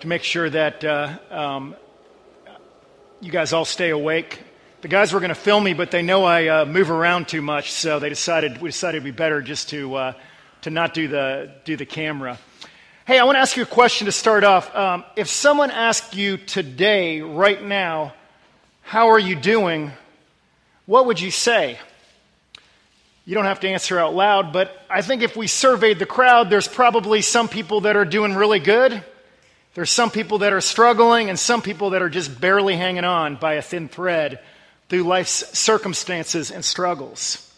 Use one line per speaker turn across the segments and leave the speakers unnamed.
to make sure that uh, um, you guys all stay awake. The guys were going to film me, but they know I uh, move around too much, so they decided we decided it'd be better just to uh, to not do the do the camera. Hey, I want to ask you a question to start off. Um, if someone asked you today, right now, how are you doing? What would you say? You don't have to answer out loud, but I think if we surveyed the crowd, there's probably some people that are doing really good. There's some people that are struggling, and some people that are just barely hanging on by a thin thread through life's circumstances and struggles.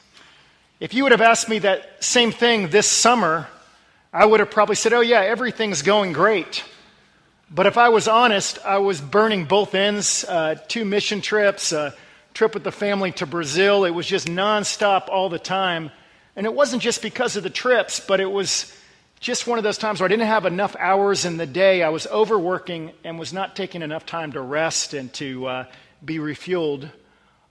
If you would have asked me that same thing this summer, I would have probably said, Oh, yeah, everything's going great. But if I was honest, I was burning both ends uh, two mission trips, a trip with the family to Brazil. It was just nonstop all the time. And it wasn't just because of the trips, but it was just one of those times where I didn't have enough hours in the day. I was overworking and was not taking enough time to rest and to uh, be refueled.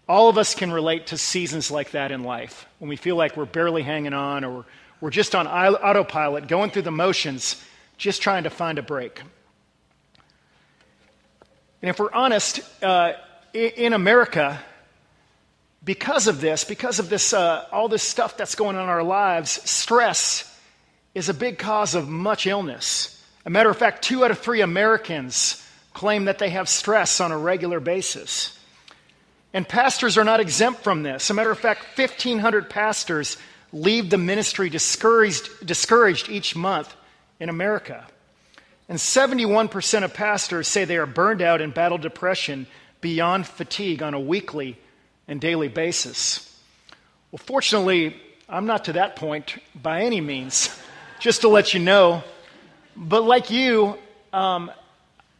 All of us can relate to seasons like that in life when we feel like we're barely hanging on or we're just on autopilot, going through the motions, just trying to find a break. And if we're honest, uh, in America, because of this, because of this, uh, all this stuff that's going on in our lives, stress is a big cause of much illness. A matter of fact, two out of three Americans claim that they have stress on a regular basis. And pastors are not exempt from this. A matter of fact, 1,500 pastors leave the ministry discouraged, discouraged each month in America. And 71% of pastors say they are burned out and battle depression beyond fatigue on a weekly and daily basis. Well, fortunately, I'm not to that point by any means, just to let you know. But like you, um,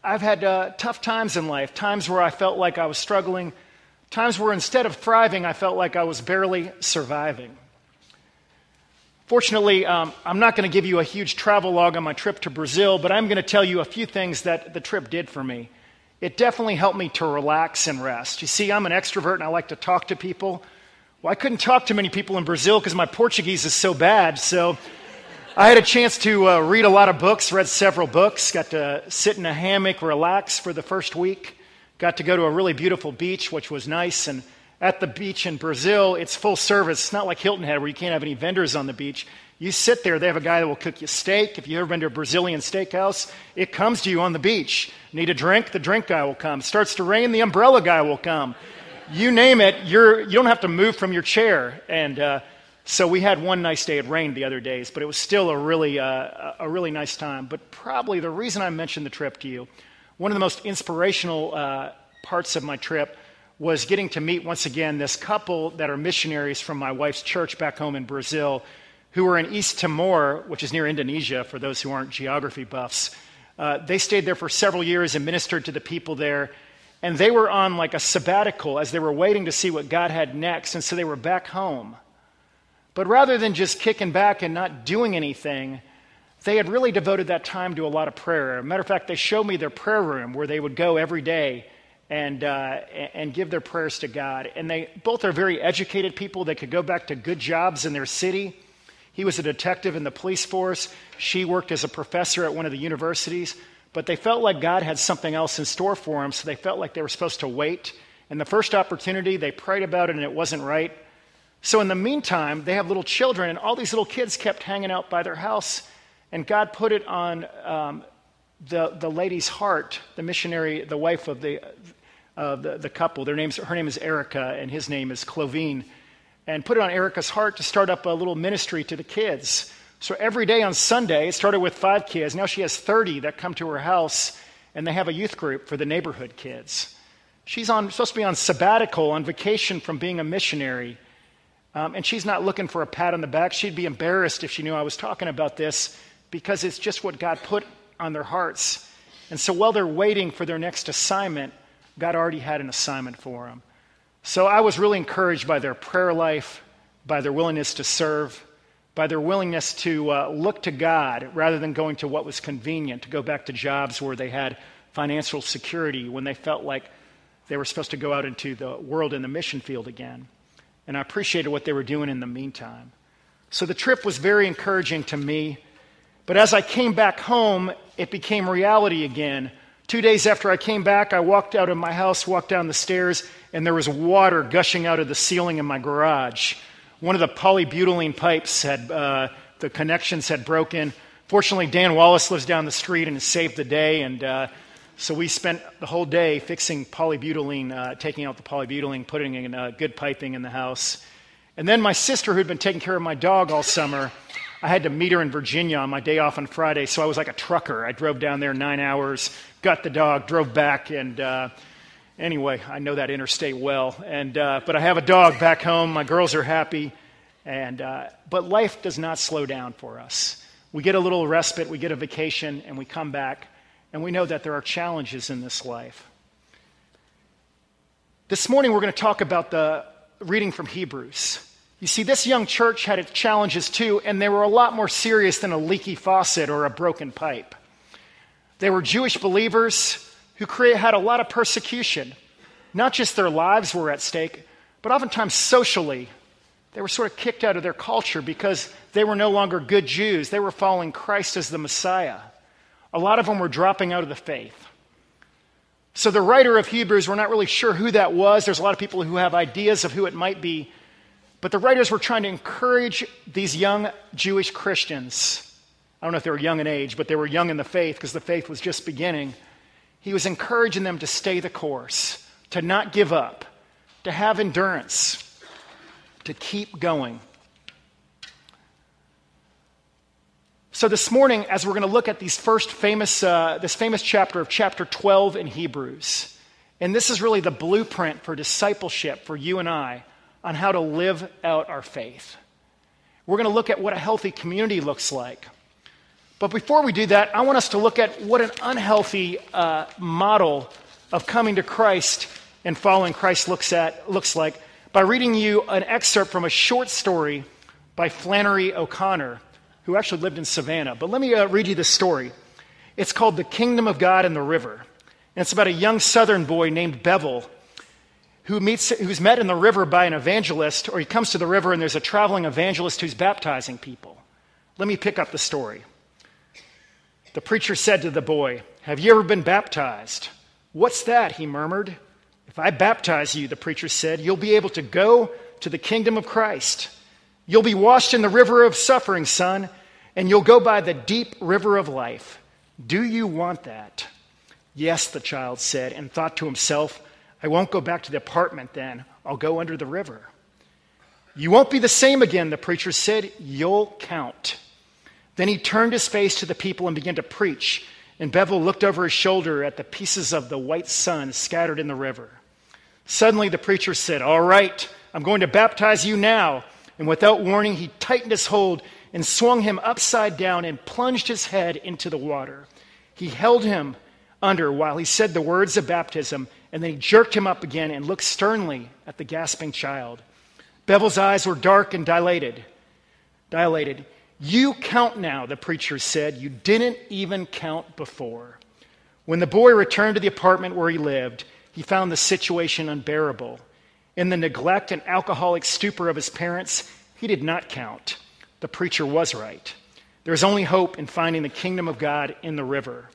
I've had uh, tough times in life, times where I felt like I was struggling, times where instead of thriving, I felt like I was barely surviving. Fortunately, um, I'm not going to give you a huge travel log on my trip to Brazil, but I'm going to tell you a few things that the trip did for me. It definitely helped me to relax and rest. You see, I'm an extrovert and I like to talk to people. Well, I couldn't talk to many people in Brazil because my Portuguese is so bad. So I had a chance to uh, read a lot of books, read several books, got to sit in a hammock, relax for the first week, got to go to a really beautiful beach, which was nice, and at the beach in Brazil, it's full service. It's not like Hilton Head where you can't have any vendors on the beach. You sit there, they have a guy that will cook you steak. If you've ever been to a Brazilian steakhouse, it comes to you on the beach. Need a drink? The drink guy will come. Starts to rain, the umbrella guy will come. You name it, you're, you don't have to move from your chair. And uh, so we had one nice day. It rained the other days, but it was still a really, uh, a really nice time. But probably the reason I mentioned the trip to you, one of the most inspirational uh, parts of my trip was getting to meet once again this couple that are missionaries from my wife's church back home in Brazil who were in East Timor, which is near Indonesia for those who aren't geography buffs. Uh, they stayed there for several years and ministered to the people there. And they were on like a sabbatical as they were waiting to see what God had next. And so they were back home. But rather than just kicking back and not doing anything, they had really devoted that time to a lot of prayer. Matter of fact, they showed me their prayer room where they would go every day and, uh, and give their prayers to God. And they both are very educated people. They could go back to good jobs in their city. He was a detective in the police force. She worked as a professor at one of the universities. But they felt like God had something else in store for them, so they felt like they were supposed to wait. And the first opportunity, they prayed about it and it wasn't right. So in the meantime, they have little children, and all these little kids kept hanging out by their house. And God put it on um, the, the lady's heart, the missionary, the wife of the, uh, the, the, couple. Their names, her name is Erica, and his name is Clovine. And put it on Erica's heart to start up a little ministry to the kids. So every day on Sunday, it started with five kids. Now she has 30 that come to her house, and they have a youth group for the neighborhood kids. She's on, supposed to be on sabbatical, on vacation from being a missionary. Um, and she's not looking for a pat on the back. She'd be embarrassed if she knew I was talking about this because it's just what God put on their hearts. And so while they're waiting for their next assignment, God already had an assignment for them. So I was really encouraged by their prayer life, by their willingness to serve, by their willingness to uh, look to God rather than going to what was convenient, to go back to jobs where they had financial security when they felt like they were supposed to go out into the world in the mission field again. And I appreciated what they were doing in the meantime. So the trip was very encouraging to me. But as I came back home, it became reality again. Two days after I came back, I walked out of my house, walked down the stairs, and there was water gushing out of the ceiling in my garage. One of the polybutylene pipes had, uh, the connections had broken. Fortunately, Dan Wallace lives down the street and saved the day, and uh, so we spent the whole day fixing polybutylene, uh, taking out the polybutylene, putting in uh, good piping in the house. And then my sister, who'd been taking care of my dog all summer, I had to meet her in Virginia on my day off on Friday, so I was like a trucker. I drove down there nine hours, got the dog, drove back, and uh, anyway, I know that interstate well. And uh, but I have a dog back home. My girls are happy, and uh, but life does not slow down for us. We get a little respite, we get a vacation, and we come back, and we know that there are challenges in this life. This morning, we're going to talk about the reading from Hebrews. You see, this young church had its challenges too, and they were a lot more serious than a leaky faucet or a broken pipe. They were Jewish believers who had a lot of persecution. Not just their lives were at stake, but oftentimes socially. They were sort of kicked out of their culture because they were no longer good Jews. They were following Christ as the Messiah. A lot of them were dropping out of the faith. So the writer of Hebrews, we're not really sure who that was. There's a lot of people who have ideas of who it might be. But the writers were trying to encourage these young Jewish Christians. I don't know if they were young in age, but they were young in the faith because the faith was just beginning. He was encouraging them to stay the course, to not give up, to have endurance, to keep going. So this morning, as we're going to look at these first famous, uh, this famous chapter of chapter 12 in Hebrews, and this is really the blueprint for discipleship for you and I on how to live out our faith. We're going to look at what a healthy community looks like. But before we do that, I want us to look at what an unhealthy uh, model of coming to Christ and following Christ looks, at, looks like by reading you an excerpt from a short story by Flannery O'Connor, who actually lived in Savannah. But let me uh, read you this story. It's called The Kingdom of God and the River. And it's about a young southern boy named Bevel who meets, who's met in the river by an evangelist, or he comes to the river and there's a traveling evangelist who's baptizing people. Let me pick up the story. The preacher said to the boy, Have you ever been baptized? What's that? he murmured. If I baptize you, the preacher said, you'll be able to go to the kingdom of Christ. You'll be washed in the river of suffering, son, and you'll go by the deep river of life. Do you want that? Yes, the child said, and thought to himself, I won't go back to the apartment then. I'll go under the river. You won't be the same again, the preacher said. You'll count. Then he turned his face to the people and began to preach. And Bevel looked over his shoulder at the pieces of the white sun scattered in the river. Suddenly the preacher said, All right, I'm going to baptize you now. And without warning, he tightened his hold and swung him upside down and plunged his head into the water. He held him under while he said the words of baptism and then he jerked him up again and looked sternly at the gasping child. Bevel's eyes were dark and dilated. Dilated. You count now, the preacher said. You didn't even count before. When the boy returned to the apartment where he lived, he found the situation unbearable. In the neglect and alcoholic stupor of his parents, he did not count. The preacher was right. There is only hope in finding the kingdom of God in the river.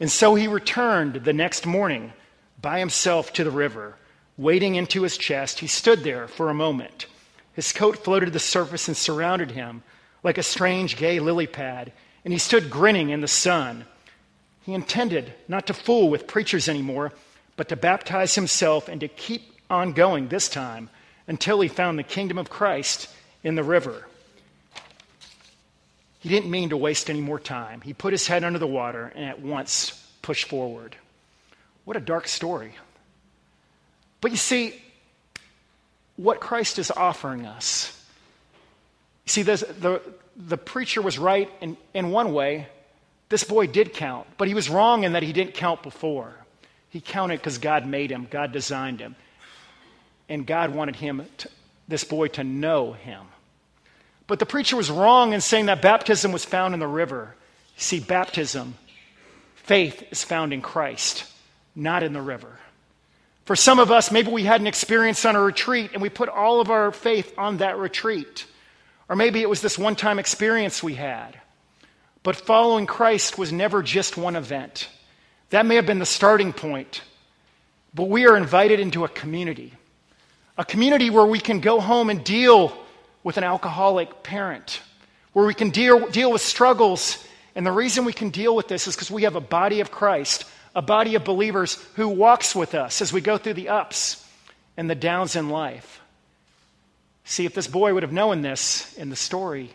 And so he returned the next morning by himself to the river. Wading into his chest, he stood there for a moment. His coat floated to the surface and surrounded him like a strange gay lily pad, and he stood grinning in the sun. He intended not to fool with preachers anymore, but to baptize himself and to keep on going this time until he found the kingdom of Christ in the river. He didn't mean to waste any more time. He put his head under the water and at once pushed forward. What a dark story. But you see, what Christ is offering us. You see, the, the preacher was right in, in one way. This boy did count, but he was wrong in that he didn't count before. He counted because God made him, God designed him. And God wanted him, to, this boy, to know him. But the preacher was wrong in saying that baptism was found in the river. See, baptism, faith is found in Christ not in the river. For some of us, maybe we had an experience on a retreat and we put all of our faith on that retreat. Or maybe it was this one time experience we had. But following Christ was never just one event. That may have been the starting point, but we are invited into a community. A community where we can go home and deal with an alcoholic parent, where we can deal, deal with struggles. And the reason we can deal with this is because we have a body of Christ, a body of believers who walks with us as we go through the ups and the downs in life. See, if this boy would have known this in the story,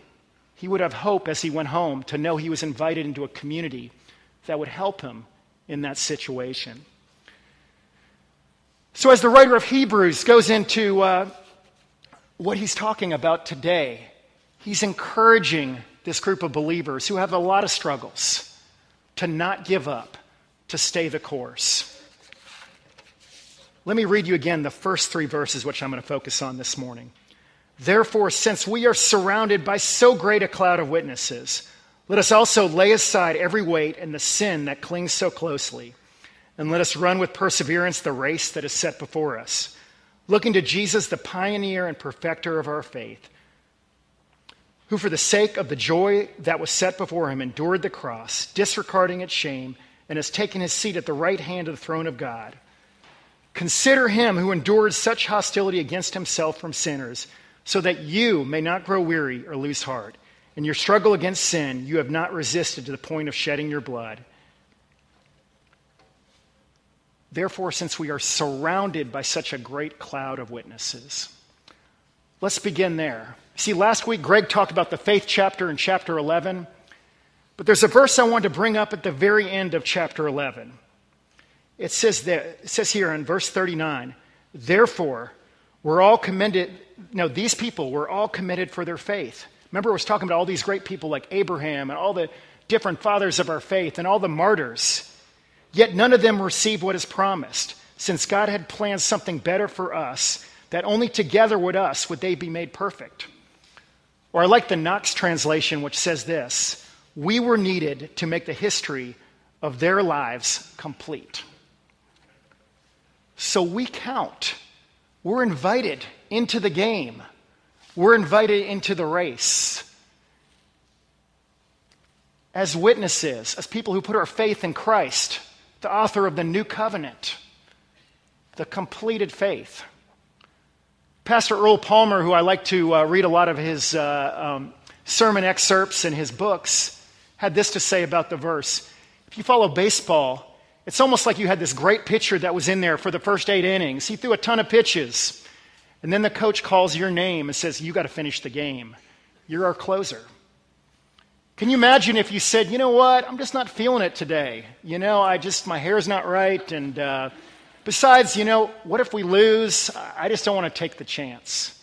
he would have hope as he went home to know he was invited into a community that would help him in that situation. So, as the writer of Hebrews goes into uh, what he's talking about today, he's encouraging this group of believers who have a lot of struggles to not give up, to stay the course. Let me read you again the first three verses, which I'm going to focus on this morning. Therefore, since we are surrounded by so great a cloud of witnesses, let us also lay aside every weight and the sin that clings so closely, and let us run with perseverance the race that is set before us, looking to Jesus, the pioneer and perfecter of our faith, who for the sake of the joy that was set before him endured the cross, disregarding its shame, and has taken his seat at the right hand of the throne of God. Consider him who endured such hostility against himself from sinners so that you may not grow weary or lose heart. In your struggle against sin, you have not resisted to the point of shedding your blood. Therefore, since we are surrounded by such a great cloud of witnesses, let's begin there. See, last week Greg talked about the faith chapter in chapter 11, but there's a verse I want to bring up at the very end of chapter 11. It says, that, it says here in verse 39 Therefore, we're all commended, no, these people were all committed for their faith. Remember, I was talking about all these great people like Abraham and all the different fathers of our faith and all the martyrs. Yet none of them received what is promised, since God had planned something better for us, that only together with us would they be made perfect. Or I like the Knox translation, which says this We were needed to make the history of their lives complete. So we count we're invited into the game, we're invited into the race. As witnesses, as people who put our faith in Christ, the author of the new covenant, the completed faith. Pastor Earl Palmer, who I like to uh, read a lot of his uh, um, sermon excerpts and his books, had this to say about the verse. If you follow baseball, it's almost like you had this great pitcher that was in there for the first eight innings. He threw a ton of pitches. And then the coach calls your name and says, You got to finish the game. You're our closer. Can you imagine if you said, You know what? I'm just not feeling it today. You know, I just, my hair's not right. And uh, besides, you know, what if we lose? I just don't want to take the chance.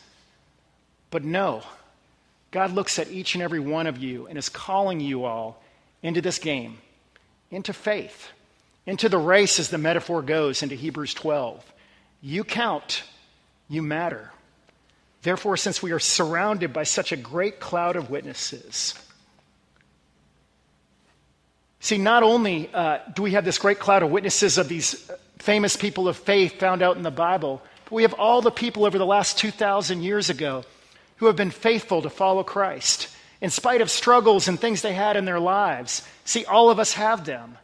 But no, God looks at each and every one of you and is calling you all into this game, into faith. Into the race, as the metaphor goes, into Hebrews 12. You count, you matter. Therefore, since we are surrounded by such a great cloud of witnesses, see, not only uh, do we have this great cloud of witnesses of these famous people of faith found out in the Bible, but we have all the people over the last 2,000 years ago who have been faithful to follow Christ in spite of struggles and things they had in their lives. See, all of us have them.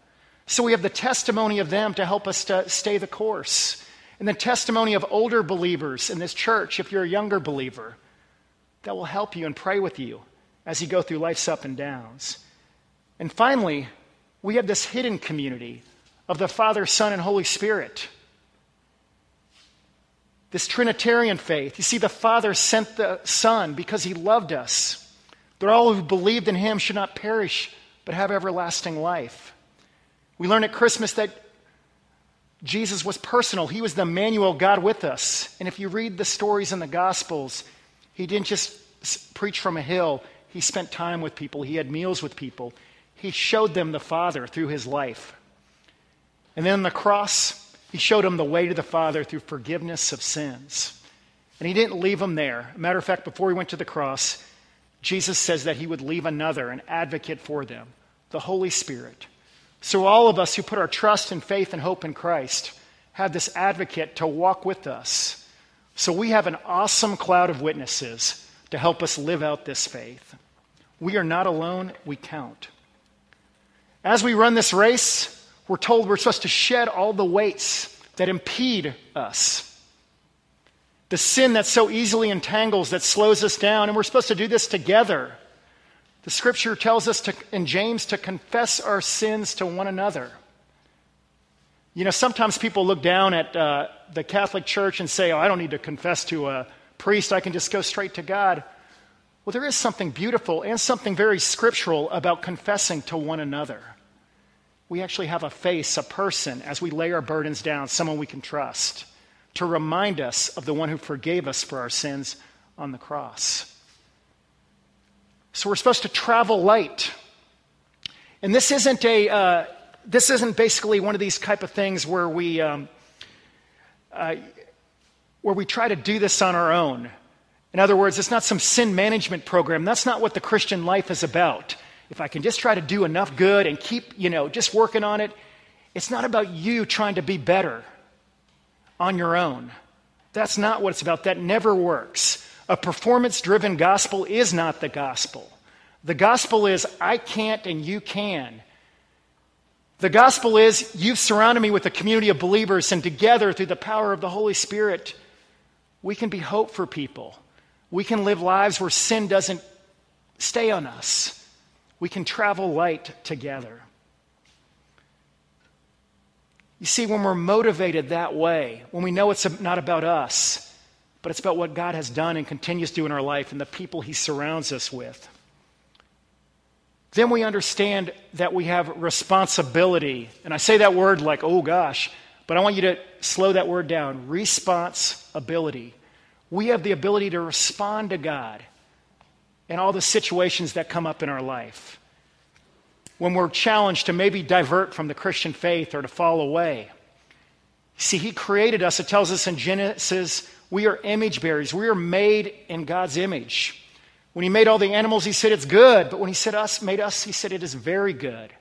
So we have the testimony of them to help us to stay the course. And the testimony of older believers in this church, if you're a younger believer, that will help you and pray with you as you go through life's up and downs. And finally, we have this hidden community of the Father, Son, and Holy Spirit. This Trinitarian faith. You see, the Father sent the Son because he loved us. That all who believed in him should not perish, but have everlasting life. We learn at Christmas that Jesus was personal. He was the Emmanuel, God with us. And if you read the stories in the Gospels, he didn't just preach from a hill, he spent time with people, he had meals with people. He showed them the Father through his life. And then on the cross, he showed them the way to the Father through forgiveness of sins. And he didn't leave them there. matter of fact, before he went to the cross, Jesus says that he would leave another, an advocate for them, the Holy Spirit so, all of us who put our trust and faith and hope in Christ have this advocate to walk with us. So, we have an awesome cloud of witnesses to help us live out this faith. We are not alone, we count. As we run this race, we're told we're supposed to shed all the weights that impede us. The sin that so easily entangles, that slows us down, and we're supposed to do this together. The scripture tells us to, in James to confess our sins to one another. You know, sometimes people look down at uh, the Catholic Church and say, Oh, I don't need to confess to a priest, I can just go straight to God. Well, there is something beautiful and something very scriptural about confessing to one another. We actually have a face, a person, as we lay our burdens down, someone we can trust, to remind us of the one who forgave us for our sins on the cross. So we're supposed to travel light. And this isn't a, uh, this isn't basically one of these type of things where we, um, uh, where we try to do this on our own. In other words, it's not some sin management program. That's not what the Christian life is about. If I can just try to do enough good and keep, you know, just working on it, it's not about you trying to be better on your own. That's not what it's about. That never works. A performance driven gospel is not the gospel. The gospel is, I can't and you can. The gospel is, you've surrounded me with a community of believers, and together, through the power of the Holy Spirit, we can be hope for people. We can live lives where sin doesn't stay on us. We can travel light together. You see, when we're motivated that way, when we know it's not about us, but it's about what God has done and continues to do in our life and the people He surrounds us with. Then we understand that we have responsibility. And I say that word like, oh gosh, but I want you to slow that word down. Responsibility. We have the ability to respond to God in all the situations that come up in our life. When we're challenged to maybe divert from the Christian faith or to fall away. See, He created us, it tells us in Genesis we are image bearers. We are made in God's image. When he made all the animals, he said it's good. But when he said us, made us, he said it is very good.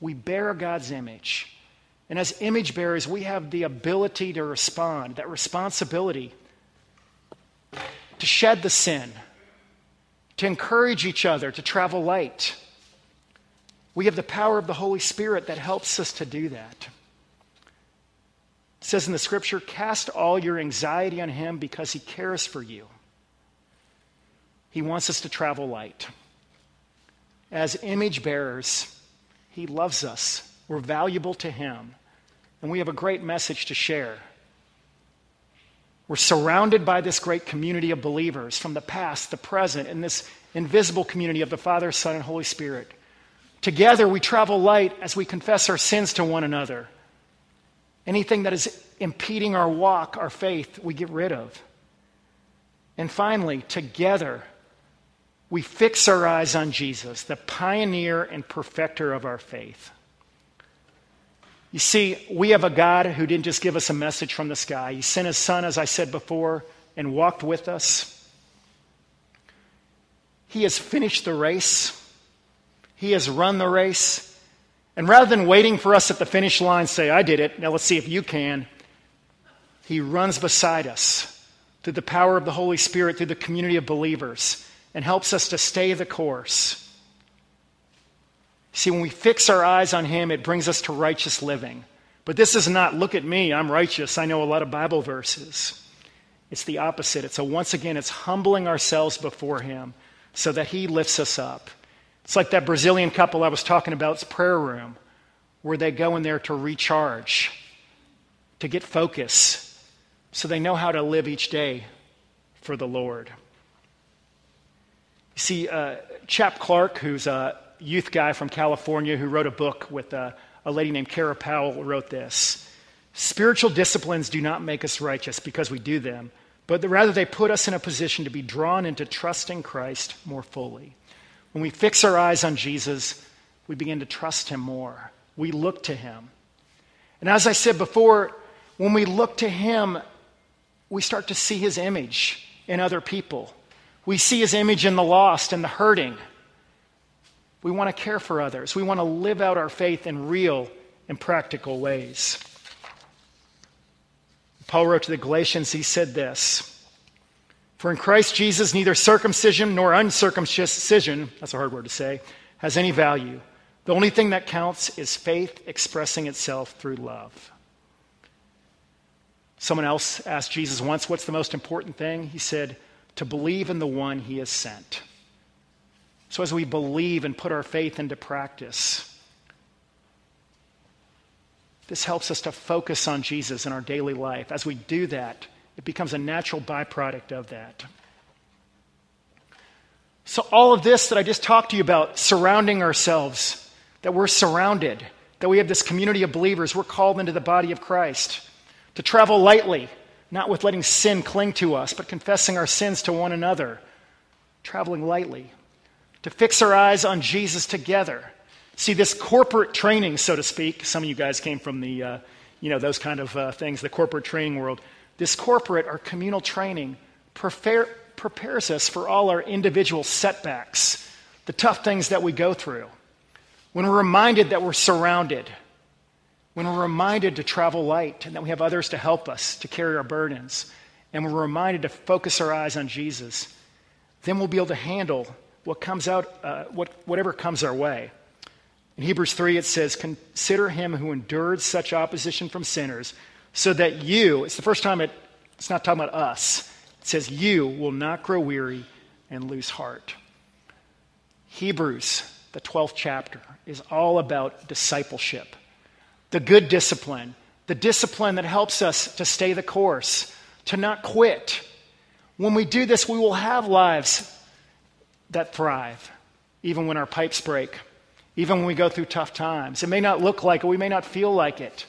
We bear God's image. And as image bearers, we have the ability to respond, that responsibility to shed the sin, to encourage each other, to travel light. We have the power of the Holy Spirit that helps us to do that. It says in the scripture, cast all your anxiety on him because he cares for you. He wants us to travel light. As image bearers, he loves us. We're valuable to him. And we have a great message to share. We're surrounded by this great community of believers from the past, the present, and this invisible community of the Father, Son, and Holy Spirit. Together, we travel light as we confess our sins to one another Anything that is impeding our walk, our faith, we get rid of. And finally, together, we fix our eyes on Jesus, the pioneer and perfecter of our faith. You see, we have a God who didn't just give us a message from the sky. He sent his son, as I said before, and walked with us. He has finished the race. He has run the race. And rather than waiting for us at the finish line, say, I did it, now let's see if you can, he runs beside us through the power of the Holy Spirit, through the community of believers, and helps us to stay the course. See, when we fix our eyes on him, it brings us to righteous living. But this is not, look at me, I'm righteous, I know a lot of Bible verses. It's the opposite. It's a once again, it's humbling ourselves before him so that he lifts us up. It's like that Brazilian couple I was talking about's prayer room, where they go in there to recharge, to get focus, so they know how to live each day for the Lord. You see, uh, Chap Clark, who's a youth guy from California who wrote a book with a, a lady named Kara Powell, wrote this Spiritual disciplines do not make us righteous because we do them, but rather they put us in a position to be drawn into trusting Christ more fully. When we fix our eyes on Jesus, we begin to trust him more. We look to him. And as I said before, when we look to him, we start to see his image in other people. We see his image in the lost and the hurting. We want to care for others. We want to live out our faith in real and practical ways. Paul wrote to the Galatians, he said this for in Christ Jesus, neither circumcision nor uncircumcision, that's a hard word to say, has any value. The only thing that counts is faith expressing itself through love. Someone else asked Jesus once, What's the most important thing? He said, To believe in the one he has sent. So as we believe and put our faith into practice, this helps us to focus on Jesus in our daily life. As we do that, it becomes a natural byproduct of that. So, all of this that I just talked to you about, surrounding ourselves, that we're surrounded, that we have this community of believers, we're called into the body of Christ. To travel lightly, not with letting sin cling to us, but confessing our sins to one another. Traveling lightly. To fix our eyes on Jesus together. See, this corporate training, so to speak, some of you guys came from the, uh, you know, those kind of uh, things, the corporate training world. This corporate or communal training prepare, prepares us for all our individual setbacks, the tough things that we go through. When we're reminded that we're surrounded, when we're reminded to travel light and that we have others to help us to carry our burdens, and we're reminded to focus our eyes on Jesus, then we'll be able to handle what comes out, uh, what, whatever comes our way. In Hebrews 3, it says, Consider him who endured such opposition from sinners, so that you, it's the first time it, it's not talking about us, it says, You will not grow weary and lose heart. Hebrews, the 12th chapter, is all about discipleship, the good discipline, the discipline that helps us to stay the course, to not quit. When we do this, we will have lives that thrive, even when our pipes break, even when we go through tough times. It may not look like it, we may not feel like it,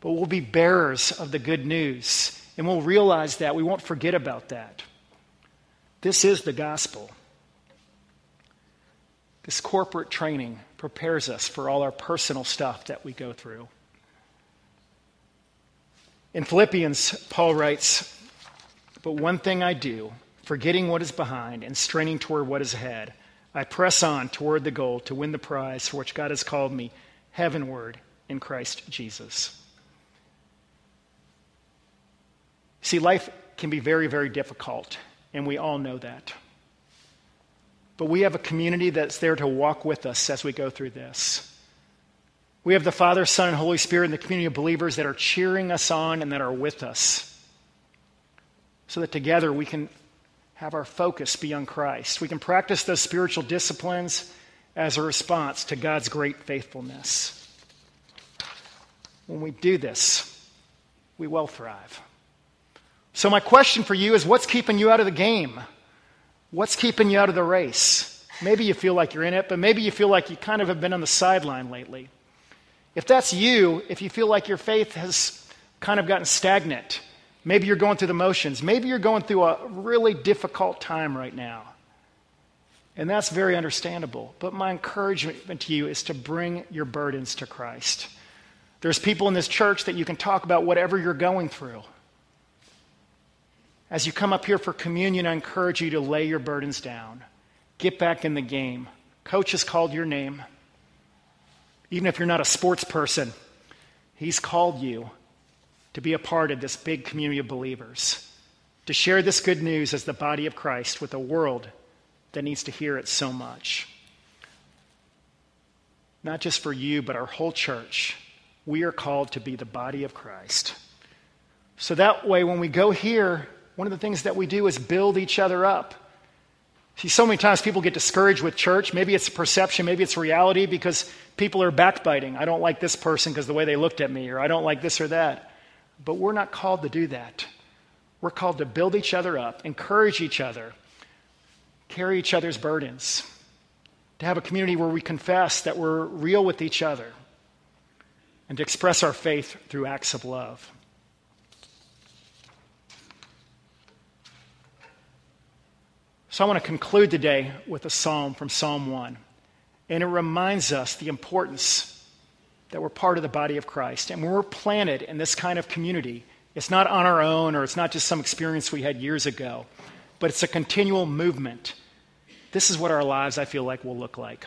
but we'll be bearers of the good news and we'll realize that. We won't forget about that. This is the gospel. This corporate training prepares us for all our personal stuff that we go through. In Philippians, Paul writes, But one thing I do, forgetting what is behind and straining toward what is ahead, I press on toward the goal to win the prize for which God has called me heavenward in Christ Jesus. See, life can be very, very difficult, and we all know that. But we have a community that's there to walk with us as we go through this. We have the Father, Son, and Holy Spirit and the community of believers that are cheering us on and that are with us. So that together we can have our focus be on Christ. We can practice those spiritual disciplines as a response to God's great faithfulness. When we do this, we will thrive. So, my question for you is what's keeping you out of the game? What's keeping you out of the race? Maybe you feel like you're in it, but maybe you feel like you kind of have been on the sideline lately. If that's you, if you feel like your faith has kind of gotten stagnant, maybe you're going through the motions, maybe you're going through a really difficult time right now. And that's very understandable. But my encouragement to you is to bring your burdens to Christ. There's people in this church that you can talk about whatever you're going through. As you come up here for communion, I encourage you to lay your burdens down. Get back in the game. Coach has called your name. Even if you're not a sports person, he's called you to be a part of this big community of believers, to share this good news as the body of Christ with a world that needs to hear it so much. Not just for you, but our whole church. We are called to be the body of Christ. So that way, when we go here, one of the things that we do is build each other up. See, so many times people get discouraged with church. Maybe it's perception, maybe it's reality because people are backbiting. I don't like this person because the way they looked at me, or I don't like this or that. But we're not called to do that. We're called to build each other up, encourage each other, carry each other's burdens, to have a community where we confess that we're real with each other, and to express our faith through acts of love. So I want to conclude today with a psalm from Psalm 1. And it reminds us the importance that we're part of the body of Christ. And when we're planted in this kind of community, it's not on our own or it's not just some experience we had years ago, but it's a continual movement. This is what our lives, I feel like, will look like.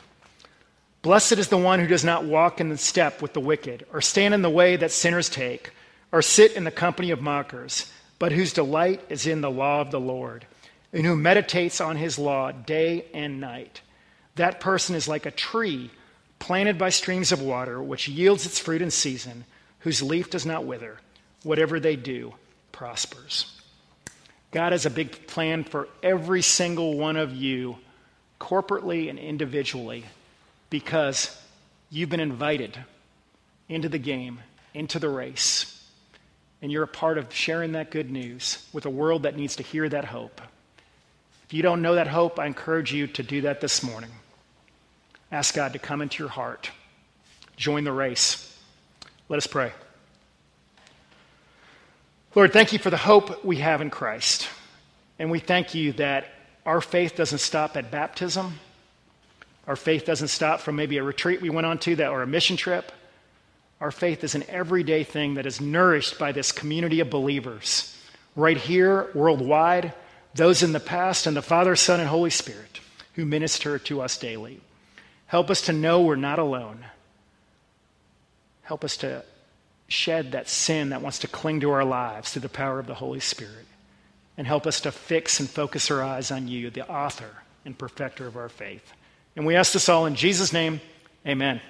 Blessed is the one who does not walk in the step with the wicked, or stand in the way that sinners take, or sit in the company of mockers, but whose delight is in the law of the Lord and who meditates on his law day and night. That person is like a tree planted by streams of water, which yields its fruit in season, whose leaf does not wither. Whatever they do prospers. God has a big plan for every single one of you, corporately and individually, because you've been invited into the game, into the race. And you're a part of sharing that good news with a world that needs to hear that hope. If you don't know that hope, I encourage you to do that this morning. Ask God to come into your heart. Join the race. Let us pray. Lord, thank you for the hope we have in Christ. And we thank you that our faith doesn't stop at baptism. Our faith doesn't stop from maybe a retreat we went on to that or a mission trip. Our faith is an everyday thing that is nourished by this community of believers right here, worldwide, those in the past, and the Father, Son, and Holy Spirit who minister to us daily. Help us to know we're not alone. Help us to shed that sin that wants to cling to our lives through the power of the Holy Spirit. And help us to fix and focus our eyes on you, the author and perfecter of our faith. And we ask this all in Jesus' name. Amen.